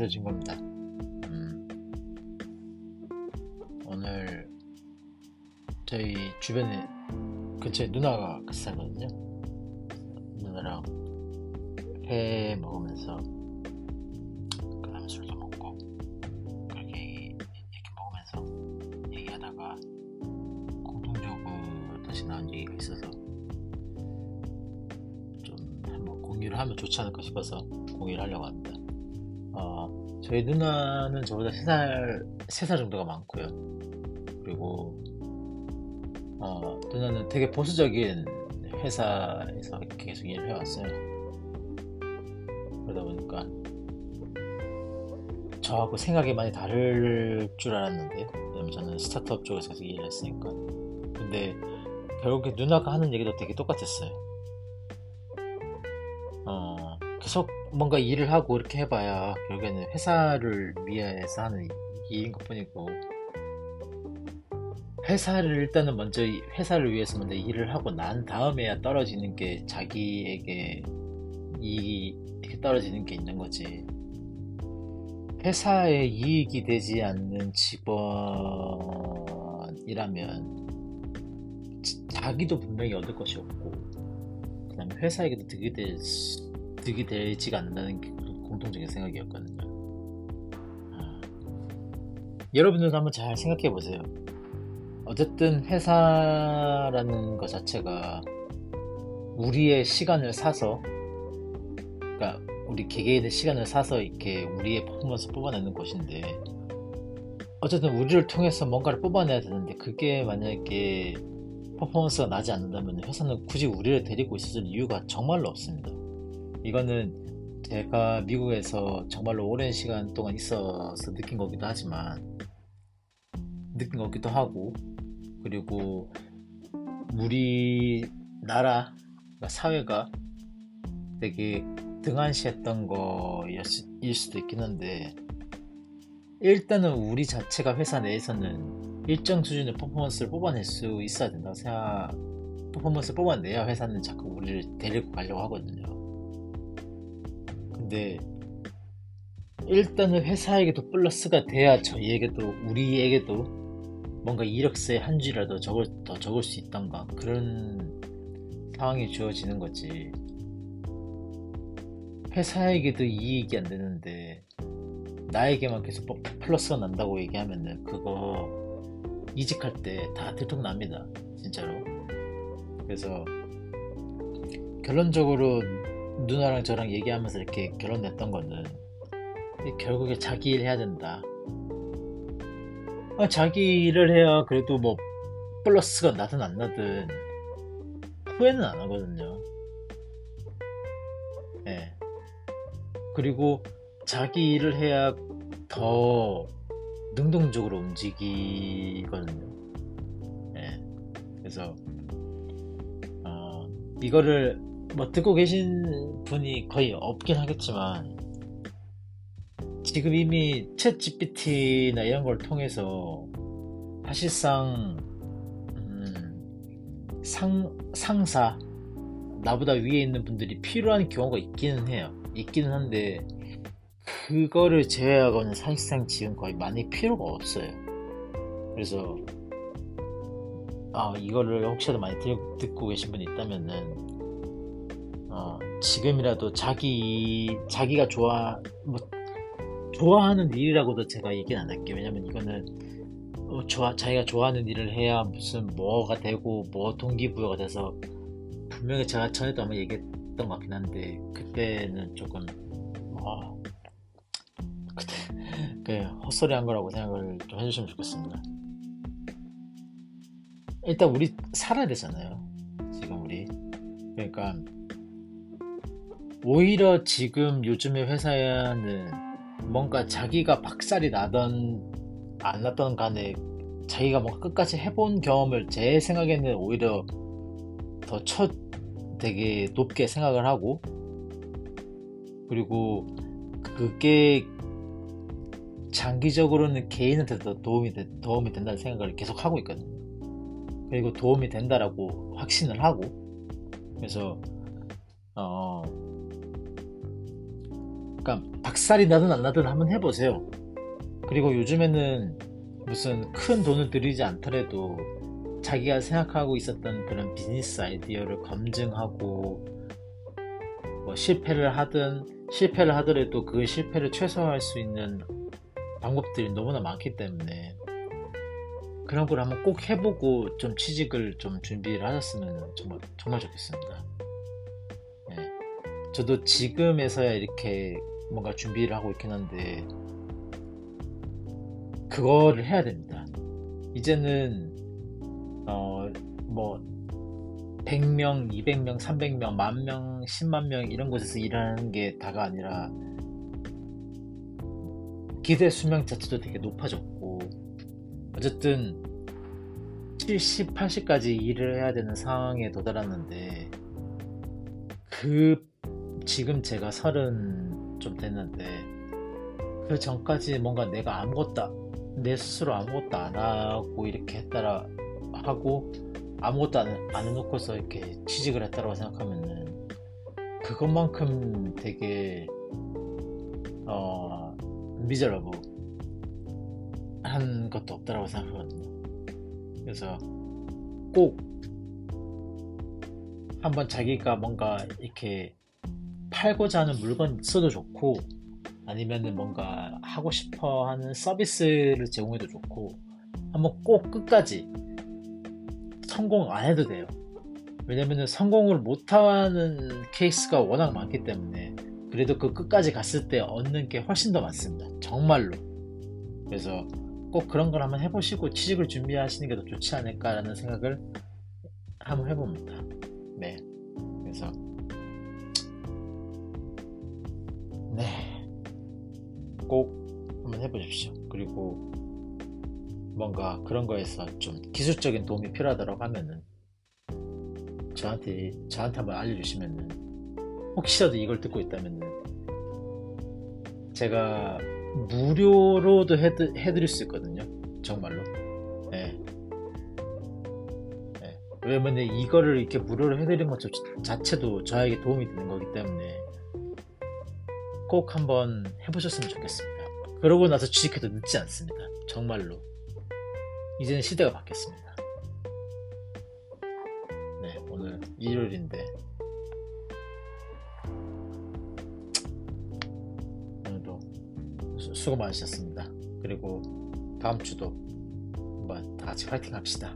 알려준 겁니다. 음, 오늘 저희 주변에 근처에 누나가 같이 살거든요. 누나랑 회 먹으면서 그다음에 술도 먹고 그렇게 이렇게 먹으면서 얘기하다가 공통적으로 다시 나온 얘기가 있어서 좀 한번 공유를 하면 좋지 않을까 싶어서 공유를 하려고 합니다. 어, 저희 누나는 저보다 3살, 3살 정도가 많고요. 그리고 어, 누나는 되게 보수적인 회사에서 계속 일을 해왔어요. 그러다 보니까 저하고 생각이 많이 다를 줄 알았는데, 왜냐면 저는 스타트업 쪽에서 계속 일을 했으니까. 근데 결국에 누나가 하는 얘기도 되게 똑같았어요. 어, 계속 뭔가 일을 하고 이렇게 해봐야 결국에는 회사를 위해서 하는 일인 것 뿐이고, 회사를 일단은 먼저 회사를 위해서 먼저 일을 하고 난 다음에야 떨어지는 게 자기에게 이익이 이렇게 떨어지는 게 있는 거지. 회사에 이익이 되지 않는 직원이라면 자기도 분명히 얻을 것이 없고 그다음에 회사에게도 득이 될 득이 되지가 않는다는 게 공통적인 생각이었거든요. 아. 여러분들도 한번 잘 생각해 보세요. 어쨌든 회사라는 것 자체가 우리의 시간을 사서 그러니까 우리 개개인의 시간을 사서 이렇게 우리의 퍼포먼스 뽑아내는 곳인데 어쨌든 우리를 통해서 뭔가를 뽑아내야 되는데 그게 만약에 퍼포먼스가 나지 않는다면 회사는 굳이 우리를 데리고 있을 이유가 정말로 없습니다. 이거는 제가 미국에서 정말로 오랜 시간 동안 있어서 느낀 거기도 하지만 느낀 거기도 하고 그리고 우리 나라 그러니까 사회가 되게 등한시했던 거일 수도 있긴 한데 일단은 우리 자체가 회사 내에서는 일정 수준의 퍼포먼스를 뽑아낼 수 있어야 된다고 생각 퍼포먼스를 뽑아내야 회사는 자꾸 우리를 데리고 가려고 하거든요 근데 일단은 회사에게도 플러스가 돼야 저희에게도 우리에게도 뭔가 이력서에 한 줄이라도 적을, 더 적을 수 있던가 그런 상황이 주어지는 거지. 회사에게도 이익이 안 되는데 나에게만 계속 플러스가 난다고 얘기하면은 그거 이직할 때 다 들통납니다 진짜로. 그래서 결론적으로 누나랑 저랑 얘기하면서 이렇게 결론 냈던 거는 결국에 자기 일 해야 된다 아, 자기 일을 해야 그래도 뭐 플러스가 나든 안 나든 후회는 안 하거든요. 예. 네. 그리고 자기 일을 해야 더 능동적으로 움직이거든요. 예. 네. 그래서 어, 이거를 뭐 듣고 계신 분이 거의 없긴 하겠지만 지금 이미 챗 GPT나 이런 걸 통해서 사실상 음, 상, 상사 나보다 위에 있는 분들이 필요한 경우가 있기는 해요. 있기는 한데 그거를 제외하고는 사실상 지금 거의 많이 필요가 없어요. 그래서 아 이거를 혹시라도 많이 듣고 계신 분이 있다면은 어, 지금이라도 자기 자기가 좋아 뭐 좋아하는 일이라고도 제가 얘기는 안 할게요. 왜냐면 이거는 어, 좋아, 자기가 좋아하는 일을 해야 무슨 뭐가 되고 뭐 동기부여가 돼서 분명히 제가 전에도 한번 얘기했던 것 같긴 한데 그때는 조금 어, 그때 그 헛소리 한 거라고 생각을 좀 해주시면 좋겠습니다. 일단 우리 살아야 되잖아요. 지금 우리 그러니까 오히려 지금 요즘의 회사에는 뭔가 자기가 박살이 나던 안 났던 간에 자기가 뭔가 끝까지 해본 경험을 제 생각에는 오히려 더 첫 되게 높게 생각을 하고 그리고 그게 장기적으로는 개인한테 더 도움이, 되, 도움이 된다는 생각을 계속 하고 있거든요. 그리고 도움이 된다라고 확신을 하고 그래서 어 그러니까 박살이 나든 안 나든 한번 해보세요. 그리고 요즘에는 무슨 큰 돈을 들이지 않더라도 자기가 생각하고 있었던 그런 비즈니스 아이디어를 검증하고 뭐 실패를 하든 실패를 하더라도 그 실패를 최소화할 수 있는 방법들이 너무나 많기 때문에 그런 걸 한번 꼭 해보고 좀 취직을 좀 준비를 하셨으면 정말 정말 좋겠습니다. 네. 저도 지금에서야 이렇게 뭔가 준비를 하고 있긴 한데 그거를 해야 됩니다. 이제는 어 뭐 100명, 200명, 300명, 만명, 10만 명 이런 곳에서 일하는 게 다가 아니라 기대 수명 자체도 되게 높아졌고 어쨌든 70, 80까지 일을 해야 되는 상황에 도달했는데 그 지금 제가 서른 좀 됐는데 그 전까지 뭔가 내가 아무것도 내 스스로 아무것도 안 하고 이렇게 했다라 하고 아무것도 안, 안 해놓고서 이렇게 취직을 했다고 생각하면은 그것만큼 되게 어 미저러브 한 것도 없다라고 생각하거든요. 그래서 꼭 한번 자기가 뭔가 이렇게 팔고자 하는 물건이 있어도 좋고 아니면은 뭔가 하고 싶어 하는 서비스를 제공해도 좋고 한번 꼭 끝까지 성공 안 해도 돼요. 왜냐면은 성공을 못하는 케이스가 워낙 많기 때문에 그래도 그 끝까지 갔을 때 얻는 게 훨씬 더 많습니다. 정말로. 그래서 꼭 그런 걸 한번 해보시고 취직을 준비하시는 게 더 좋지 않을까라는 생각을 한번 해봅니다. 꼭 한번 해보십시오. 그리고 뭔가 그런 거에서 좀 기술적인 도움이 필요하다고 하면은 저한테 저한테 한번 알려주시면은 혹시라도 이걸 듣고 있다면은 제가 무료로도 해드, 해드릴 수 있거든요. 정말로. 네. 네. 왜냐면 이거를 이렇게 무료로 해드리는 것 자체도 저에게 도움이 되는 거기 때문에 꼭 한번 해보셨으면 좋겠습니다. 그러고 나서 취직해도 늦지 않습니다. 정말로. 이제는 시대가 바뀌었습니다. 네, 오늘 일요일인데 오늘도 수고 많으셨습니다. 그리고 다음 주도 한번 다 같이 파이팅 합시다.